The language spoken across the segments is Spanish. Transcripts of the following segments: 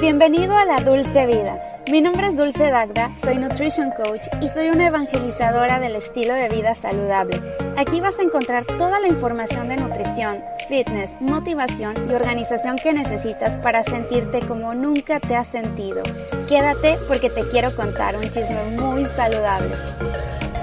Bienvenido a la Dulce Vida. Mi nombre es Dulce Dagda, soy Nutrition Coach y soy una evangelizadora del estilo de vida saludable. Aquí vas a encontrar toda la información de nutrición, fitness, motivación y organización que necesitas para sentirte como nunca te has sentido. Quédate porque te quiero contar un chisme muy saludable.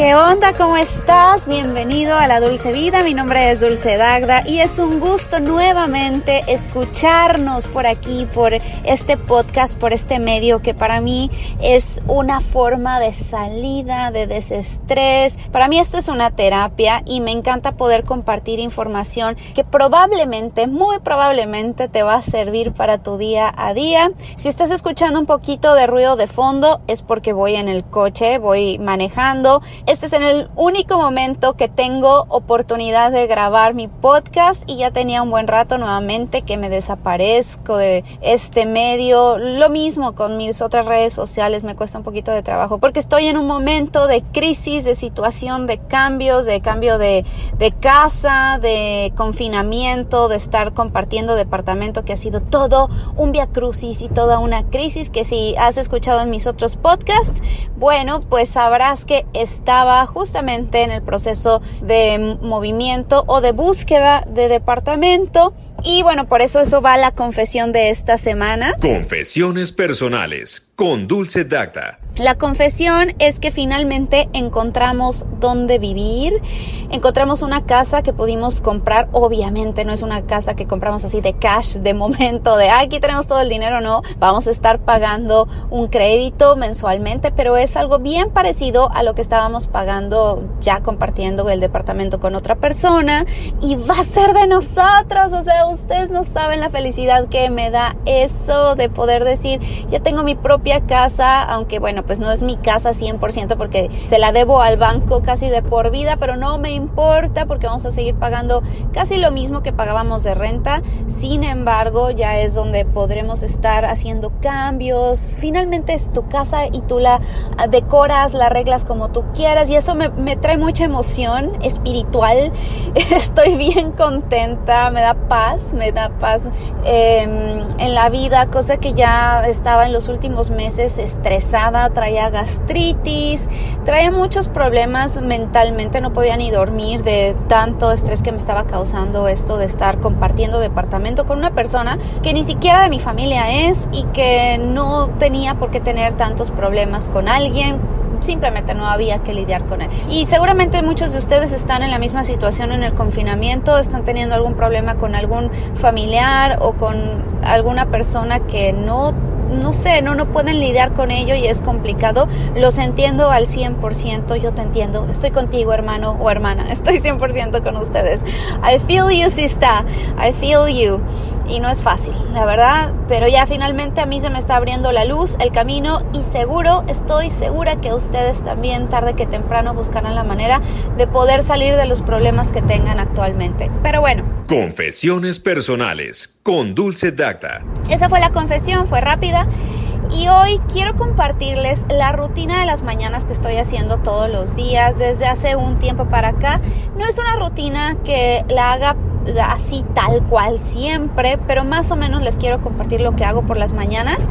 ¿Qué onda? ¿Cómo estás? Bienvenido a La Dulce Vida. Mi nombre es Dulce Dagda y es un gusto nuevamente escucharnos por aquí, por este podcast, por este medio que para mí es una forma de salida, de desestrés. Para mí esto es una terapia y me encanta poder compartir información que probablemente, muy probablemente te va a servir para tu día a día. Si estás escuchando un poquito de ruido de fondo es porque voy en el coche, voy manejando este es en el único momento que tengo oportunidad de grabar mi podcast y ya tenía un buen rato nuevamente que me desaparezco de este medio. Lo mismo con mis otras redes sociales, me cuesta un poquito de trabajo porque estoy en un momento de crisis, de situación, de cambios, de cambio de, de casa, de confinamiento, de estar compartiendo departamento que ha sido todo un via crucis y toda una crisis que si has escuchado en mis otros podcasts, bueno, pues sabrás que está justamente en el proceso de movimiento o de búsqueda de departamento y bueno, por eso eso va la confesión de esta semana. Confesiones personales con Dulce Dacta. La confesión es que finalmente encontramos dónde vivir, encontramos una casa que pudimos comprar, obviamente no es una casa que compramos así de cash de momento, de aquí tenemos todo el dinero, no, vamos a estar pagando un crédito mensualmente, pero es algo bien parecido a lo que estábamos pagando ya compartiendo el departamento con otra persona. Y va a ser de nosotros, o sea, ustedes no saben la felicidad que me da eso de poder decir, ya tengo mi propia casa, aunque bueno, pues no es mi casa 100% porque se la debo al banco casi de por vida, pero no me importa porque vamos a seguir pagando casi lo mismo que pagábamos de renta. Sin embargo, ya es donde podremos estar haciendo cambios. Finalmente es tu casa y tú la decoras, la arreglas como tú quieras y eso me, me trae mucha emoción espiritual. Estoy bien contenta, me da paz, me da paz eh, en la vida, cosa que ya estaba en los últimos meses estresada, traía gastritis, traía muchos problemas mentalmente, no podía ni dormir de tanto estrés que me estaba causando esto de estar compartiendo departamento con una persona que ni siquiera de mi familia es y que no tenía por qué tener tantos problemas con alguien simplemente no había que lidiar con él. Y seguramente muchos de ustedes están en la misma situación en el confinamiento, están teniendo algún problema con algún familiar o con alguna persona que no no sé, no, no pueden lidiar con ello y es complicado. Los entiendo al 100%, yo te entiendo. Estoy contigo, hermano o hermana. Estoy 100% con ustedes. I feel you, sister. I feel you. Y no es fácil, la verdad, pero ya finalmente a mí se me está abriendo la luz, el camino y seguro, estoy segura que ustedes también tarde que temprano buscarán la manera de poder salir de los problemas que tengan actualmente. Pero bueno. Confesiones personales con Dulce Dacta. Esa fue la confesión, fue rápida. Y hoy quiero compartirles la rutina de las mañanas que estoy haciendo todos los días desde hace un tiempo para acá. No es una rutina que la haga así tal cual siempre, pero más o menos les quiero compartir lo que hago por las mañanas,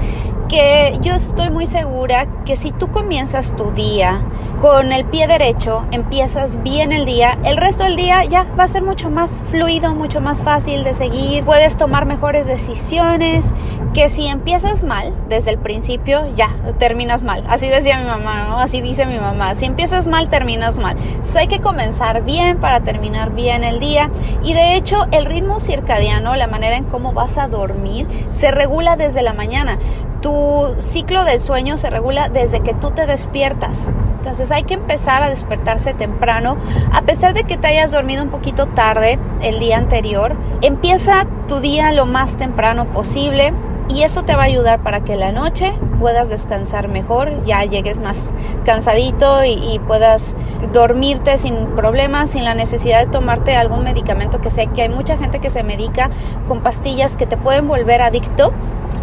que yo estoy muy segura que si tú comienzas tu día con el pie derecho, empiezas bien el día, el resto del día ya va a ser mucho más fluido, mucho más fácil de seguir, puedes tomar mejores decisiones, que si empiezas mal desde el principio, ya terminas mal. Así decía mi mamá. Así dice mi mamá, si empiezas mal, terminas mal. Entonces hay que comenzar bien para terminar bien el día y de hecho el ritmo circadiano, la manera en cómo vas a dormir, se regula desde la mañana tu ciclo de sueño se regula desde que tú te despiertas. Entonces hay que empezar a despertarse temprano. A pesar de que te hayas dormido un poquito tarde el día anterior, empieza tu día lo más temprano posible y eso te va a ayudar para que la noche puedas descansar mejor, ya llegues más cansadito y, puedas dormirte sin problemas, sin la necesidad de tomarte algún medicamento que sé que hay mucha gente que se medica con pastillas que te pueden volver adicto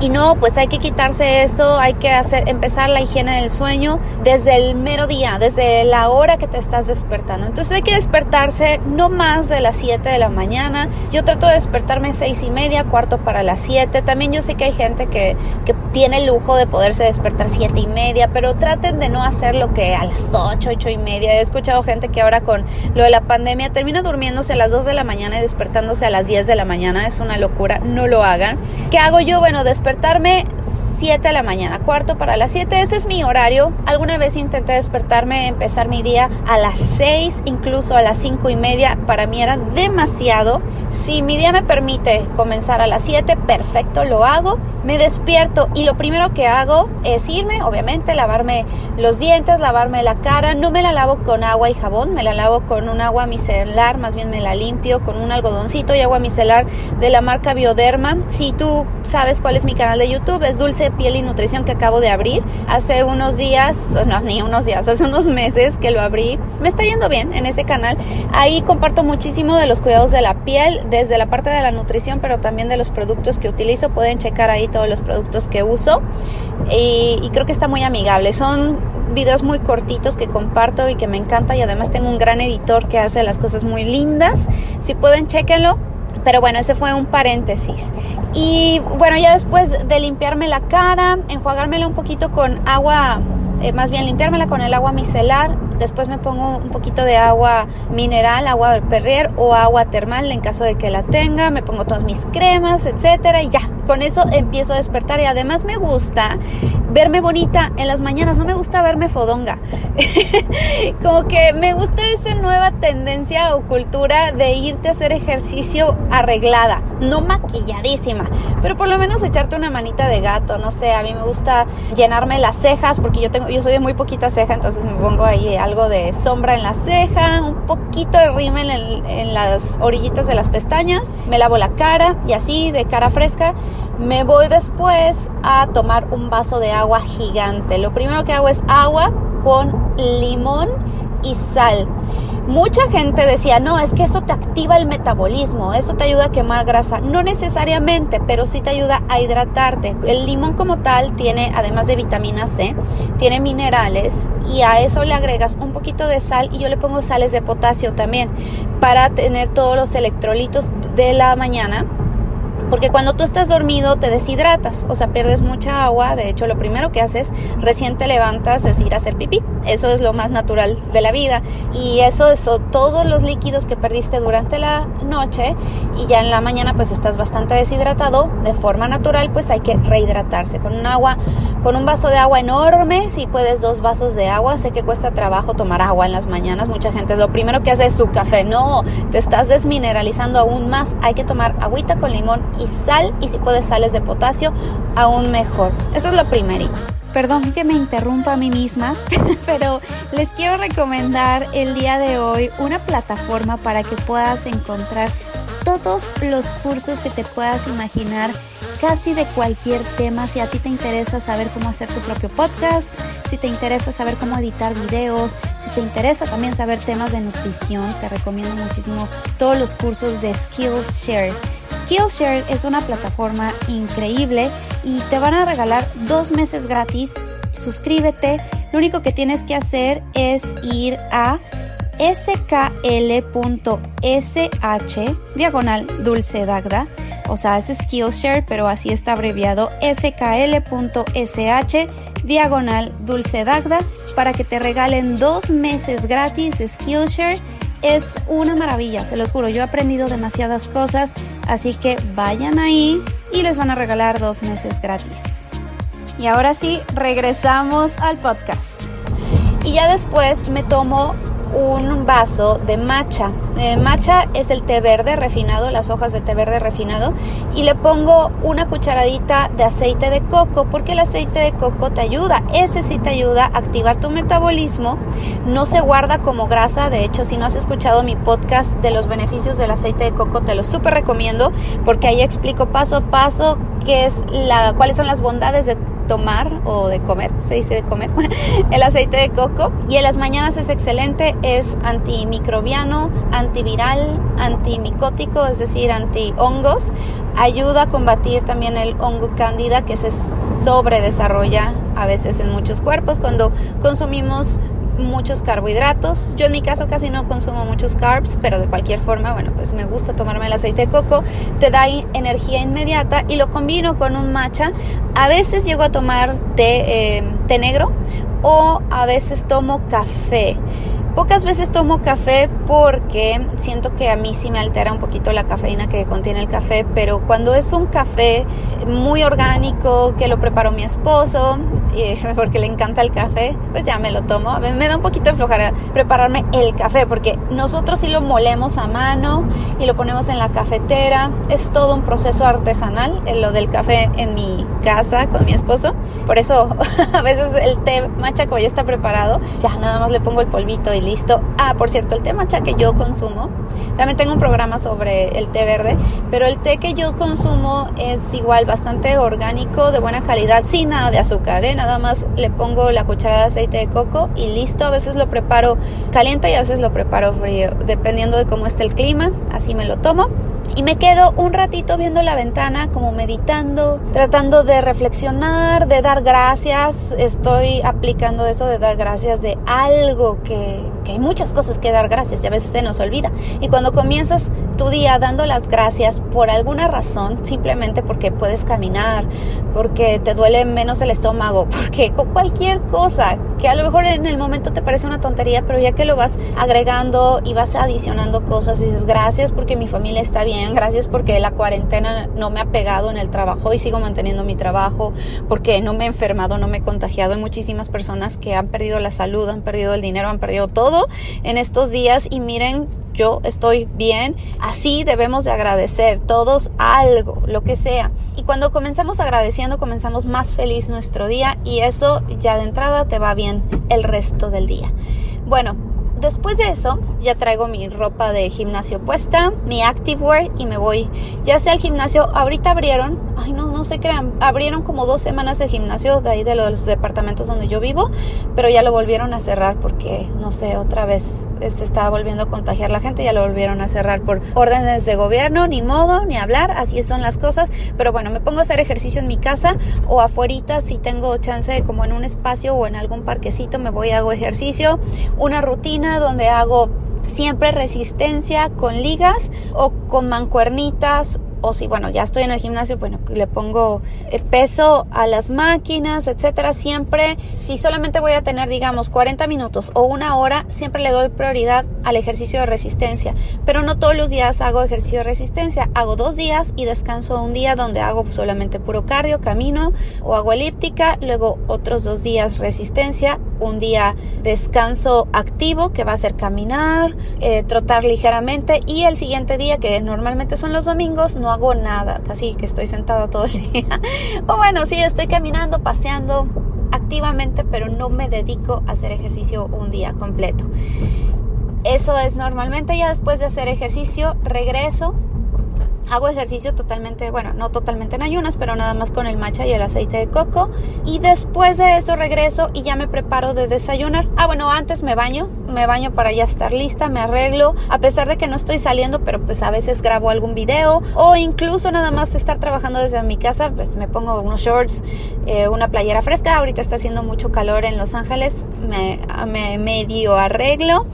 Y no, pues hay que quitarse eso, hay que hacer, empezar la higiene del sueño desde el mero día, desde la hora que te estás despertando. Entonces hay que despertarse no más de las 7 de la mañana. Yo trato de despertarme seis y media, cuarto para las 7. También yo sé que hay gente que, que tiene el lujo de poderse despertar siete y media, pero traten de no hacer lo que a las 8, 8 y media. He escuchado gente que ahora con lo de la pandemia termina durmiéndose a las 2 de la mañana y despertándose a las 10 de la mañana. Es una locura, no lo hagan. ¿Qué hago yo? Bueno, despertarme 7 de la mañana, cuarto para las 7. Ese es mi horario. Alguna vez intenté despertarme, empezar mi día a las 6, incluso a las 5 y media. Para mí era demasiado. Si mi día me permite comenzar a las 7, perfecto, lo hago. Me despierto y lo primero que hago es irme, obviamente, lavarme los dientes, lavarme la cara. No me la lavo con agua y jabón, me la lavo con un agua micelar, más bien me la limpio con un algodoncito y agua micelar de la marca Bioderma. Si tú sabes cuál es mi canal de YouTube, es Dulce Piel y Nutrición que acabo de abrir. Hace unos días, no, ni unos días, hace unos meses que lo abrí. Me está yendo bien en ese canal. Ahí comparto muchísimo de los cuidados de la piel, desde la parte de la nutrición, pero también de los productos que utilizo. Pueden checar ahí todos los productos que uso. Y, y creo que está muy amigable. Son videos muy cortitos que comparto y que me encanta y además tengo un gran editor que hace las cosas muy lindas. Si pueden, chequenlo. Pero bueno, ese fue un paréntesis. Y bueno, ya después de limpiarme la cara, enjuagármela un poquito con agua, eh, más bien limpiármela con el agua micelar, después me pongo un poquito de agua mineral, agua perrier o agua termal en caso de que la tenga, me pongo todas mis cremas, etcétera y ya, con eso empiezo a despertar y además me gusta verme bonita en las mañanas, no me gusta verme fodonga. Como que me gusta esa nueva tendencia o cultura de irte a hacer ejercicio arreglada, no maquilladísima, pero por lo menos echarte una manita de gato, no sé, a mí me gusta llenarme las cejas porque yo tengo yo soy de muy poquita ceja, entonces me pongo ahí algo de sombra en la ceja, un poquito de rímel en, en las orillitas de las pestañas, me lavo la cara y así de cara fresca me voy después a tomar un vaso de agua gigante. Lo primero que hago es agua con limón y sal. Mucha gente decía, no, es que eso te activa el metabolismo, eso te ayuda a quemar grasa. No necesariamente, pero sí te ayuda a hidratarte. El limón como tal tiene, además de vitamina C, tiene minerales y a eso le agregas un poquito de sal y yo le pongo sales de potasio también para tener todos los electrolitos de la mañana porque cuando tú estás dormido te deshidratas, o sea, pierdes mucha agua. De hecho, lo primero que haces recién te levantas es ir a hacer pipí. Eso es lo más natural de la vida. Y eso es todos los líquidos que perdiste durante la noche y ya en la mañana pues estás bastante deshidratado. De forma natural pues hay que rehidratarse con un agua, con un vaso de agua enorme. Si puedes dos vasos de agua. Sé que cuesta trabajo tomar agua en las mañanas. Mucha gente lo primero que hace es su café. No, te estás desmineralizando aún más. Hay que tomar agüita con limón y sal y si puedes sales de potasio, aún mejor. Eso es lo primerito. Perdón que me interrumpa a mí misma, pero les quiero recomendar el día de hoy una plataforma para que puedas encontrar todos los cursos que te puedas imaginar, casi de cualquier tema. Si a ti te interesa saber cómo hacer tu propio podcast, si te interesa saber cómo editar videos, si te interesa también saber temas de nutrición, te recomiendo muchísimo todos los cursos de Skillshare. Skillshare es una plataforma increíble y te van a regalar dos meses gratis. Suscríbete. Lo único que tienes que hacer es ir a skl.sh diagonal dulce dagda. O sea, es Skillshare, pero así está abreviado skl.sh diagonal dulce dagda para que te regalen dos meses gratis Skillshare es una maravilla, se los juro. Yo he aprendido demasiadas cosas, así que vayan ahí y les van a regalar dos meses gratis. Y ahora sí, regresamos al podcast. Y ya después me tomo un vaso de matcha. Eh, matcha es el té verde refinado, las hojas de té verde refinado, y le pongo una cucharadita de aceite de coco porque el aceite de coco te ayuda, ese sí te ayuda a activar tu metabolismo, no se guarda como grasa, de hecho si no has escuchado mi podcast de los beneficios del aceite de coco te lo súper recomiendo porque ahí explico paso a paso qué es la, cuáles son las bondades de tomar o de comer, se dice de comer, el aceite de coco. Y en las mañanas es excelente, es antimicrobiano, antiviral, antimicótico, es decir, antihongos. Ayuda a combatir también el hongo cándida que se sobredesarrolla a veces en muchos cuerpos cuando consumimos muchos carbohidratos. Yo en mi caso casi no consumo muchos carbs, pero de cualquier forma, bueno, pues me gusta tomarme el aceite de coco, te da energía inmediata y lo combino con un matcha. A veces llego a tomar té, eh, té negro o a veces tomo café. Pocas veces tomo café porque siento que a mí sí me altera un poquito la cafeína que contiene el café, pero cuando es un café muy orgánico que lo preparó mi esposo, porque le encanta el café, pues ya me lo tomo. Me da un poquito de flojera prepararme el café porque nosotros sí lo molemos a mano y lo ponemos en la cafetera. Es todo un proceso artesanal, lo del café en mi casa con mi esposo. Por eso a veces el té machaco ya está preparado, ya nada más le pongo el polvito y listo. Ah, por cierto, el té matcha que yo consumo, también tengo un programa sobre el té verde, pero el té que yo consumo es igual bastante orgánico, de buena calidad, sin nada de azúcar, ¿eh? nada más le pongo la cucharada de aceite de coco y listo. A veces lo preparo caliente y a veces lo preparo frío, dependiendo de cómo esté el clima, así me lo tomo y me quedo un ratito viendo la ventana, como meditando, tratando de reflexionar, de dar gracias. Estoy aplicando eso de dar gracias de algo que, que, hay muchas cosas que dar gracias y a veces se nos olvida. Y cuando comienzas tu día dando las gracias por alguna razón, simplemente porque puedes caminar, porque te duele menos el estómago, porque con cualquier cosa que a lo mejor en el momento te parece una tontería, pero ya que lo vas agregando y vas adicionando cosas, dices gracias porque mi familia está bien gracias porque la cuarentena no me ha pegado en el trabajo y sigo manteniendo mi trabajo, porque no me he enfermado, no me he contagiado. Hay muchísimas personas que han perdido la salud, han perdido el dinero, han perdido todo en estos días y miren, yo estoy bien. Así debemos de agradecer todos algo, lo que sea. Y cuando comenzamos agradeciendo, comenzamos más feliz nuestro día y eso ya de entrada te va bien el resto del día. Bueno, Después de eso, ya traigo mi ropa de gimnasio puesta, mi activewear y me voy ya sea al gimnasio. Ahorita abrieron, ay no, no se crean, abrieron como dos semanas el gimnasio de ahí de los departamentos donde yo vivo, pero ya lo volvieron a cerrar porque, no sé, otra vez se estaba volviendo a contagiar la gente, ya lo volvieron a cerrar por órdenes de gobierno, ni modo, ni hablar, así son las cosas. Pero bueno, me pongo a hacer ejercicio en mi casa o afuera si tengo chance, como en un espacio o en algún parquecito, me voy a hago ejercicio, una rutina donde hago siempre resistencia con ligas o con mancuernitas o si bueno ya estoy en el gimnasio bueno le pongo eh, peso a las máquinas etcétera siempre si solamente voy a tener digamos 40 minutos o una hora siempre le doy prioridad al ejercicio de resistencia. Pero no todos los días hago ejercicio de resistencia. Hago dos días y descanso un día donde hago solamente puro cardio camino o hago elíptica luego otros dos días resistencia un día descanso activo que va a ser caminar eh, trotar ligeramente y el siguiente día que normalmente son los domingos no hago nada, casi que estoy sentada todo el día. o bueno, sí, estoy caminando, paseando activamente, pero no me dedico a hacer ejercicio un día completo. Eso es normalmente ya después de hacer ejercicio, regreso Hago ejercicio totalmente, bueno, no totalmente en ayunas, pero nada más con el matcha y el aceite de coco. Y después de eso regreso y ya me preparo de desayunar. Ah, bueno, antes me baño, me baño para ya estar lista, me arreglo. A pesar de que no estoy saliendo, pero pues a veces grabo algún video o incluso nada más estar trabajando desde mi casa, pues me pongo unos shorts, eh, una playera fresca. Ahorita está haciendo mucho calor en Los Ángeles, me, me medio arreglo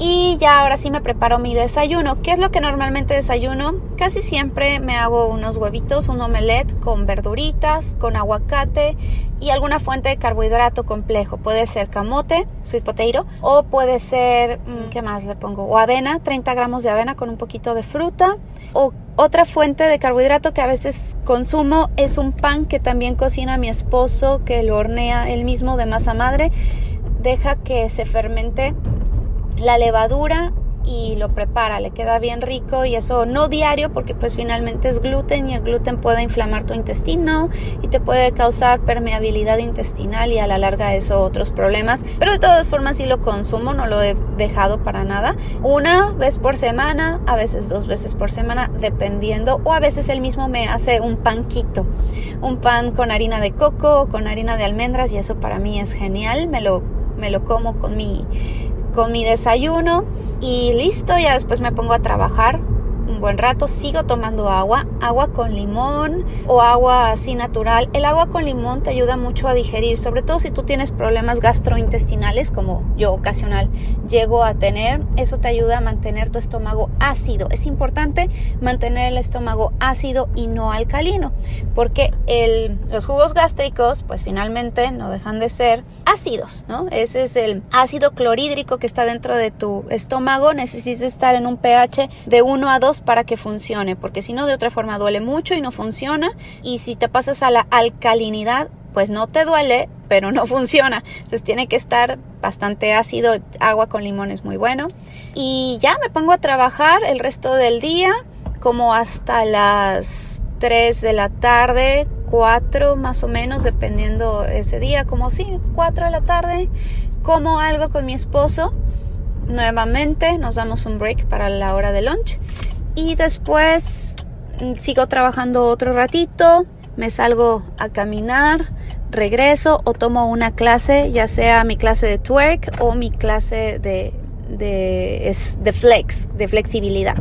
y ya ahora sí me preparo mi desayuno. ¿Qué es lo que normalmente desayuno? Casi siempre me hago unos huevitos, un omelette con verduritas, con aguacate y alguna fuente de carbohidrato complejo. Puede ser camote, sweet potato, o puede ser, mm, ¿qué más le pongo? O avena, 30 gramos de avena con un poquito de fruta. O otra fuente de carbohidrato que a veces consumo es un pan que también cocina mi esposo, que lo hornea él mismo de masa madre. Deja que se fermente la levadura y lo prepara, le queda bien rico y eso no diario porque pues finalmente es gluten y el gluten puede inflamar tu intestino y te puede causar permeabilidad intestinal y a la larga eso otros problemas, pero de todas formas sí lo consumo, no lo he dejado para nada, una vez por semana, a veces dos veces por semana dependiendo o a veces él mismo me hace un panquito, un pan con harina de coco o con harina de almendras y eso para mí es genial, me lo, me lo como con mi con mi desayuno y listo, ya después me pongo a trabajar buen rato, sigo tomando agua, agua con limón o agua así natural. El agua con limón te ayuda mucho a digerir, sobre todo si tú tienes problemas gastrointestinales como yo ocasional llego a tener, eso te ayuda a mantener tu estómago ácido. Es importante mantener el estómago ácido y no alcalino, porque el, los jugos gástricos pues finalmente no dejan de ser ácidos, ¿no? Ese es el ácido clorhídrico que está dentro de tu estómago, necesitas estar en un pH de 1 a 2 para que funcione, porque si no de otra forma duele mucho y no funciona. Y si te pasas a la alcalinidad, pues no te duele, pero no funciona. Entonces tiene que estar bastante ácido, agua con limón es muy bueno. Y ya me pongo a trabajar el resto del día, como hasta las 3 de la tarde, 4 más o menos, dependiendo ese día, como sí, 4 de la tarde, como algo con mi esposo. Nuevamente nos damos un break para la hora de lunch y después mm, sigo trabajando otro ratito, me salgo a caminar, regreso o tomo una clase, ya sea mi clase de twerk o mi clase de, de, de flex, de flexibilidad.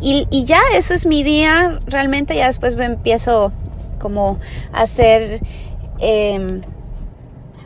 Y, y, ya ese es mi día, realmente ya después me empiezo como a hacer... Eh,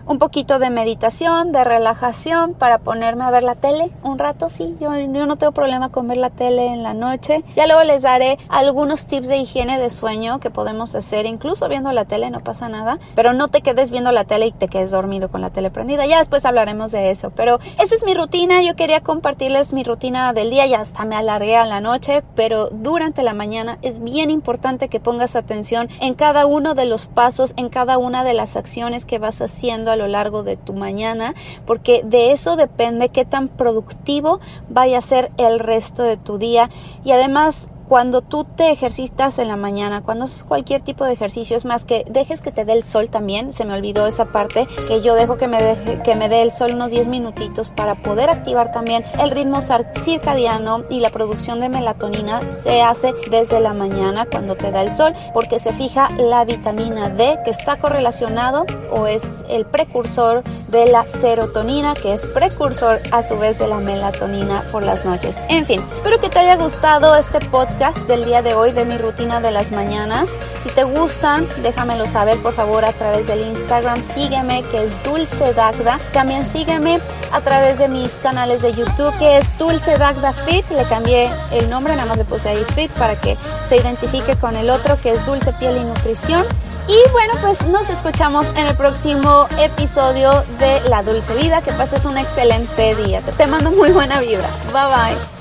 un poquito de meditación, de relajación para ponerme a ver la tele un rato, sí, yo, yo no tengo problema con ver la tele en la noche. Ya luego les daré algunos tips de higiene de sueño que podemos hacer, incluso viendo la tele, no pasa nada, pero no te quedes viendo la tele y te quedes dormido con la tele prendida. Ya después hablaremos de eso, pero esa es mi rutina, yo quería compartirles mi rutina del día, ya hasta me alargué a la noche, pero durante la mañana es bien importante que pongas atención en cada uno de los pasos, en cada una de las acciones que vas haciendo lo largo de tu mañana, porque de eso depende qué tan productivo vaya a ser el resto de tu día. Y además cuando tú te ejercitas en la mañana, cuando haces cualquier tipo de ejercicio, es más que dejes que te dé el sol también, se me olvidó esa parte, que yo dejo que me, deje, que me dé el sol unos 10 minutitos para poder activar también el ritmo circadiano y la producción de melatonina se hace desde la mañana cuando te da el sol, porque se fija la vitamina D que está correlacionado o es el precursor de la serotonina, que es precursor a su vez de la melatonina por las noches. En fin, espero que te haya gustado este podcast del día de hoy de mi rutina de las mañanas. Si te gustan, déjamelo saber por favor a través del Instagram. Sígueme que es Dulce Dagda. También sígueme a través de mis canales de YouTube que es Dulce Dagda Fit. Le cambié el nombre, nada más le puse ahí Fit para que se identifique con el otro que es Dulce Piel y Nutrición. Y bueno, pues nos escuchamos en el próximo episodio de La Dulce Vida. Que pases un excelente día. Te mando muy buena vibra. Bye bye.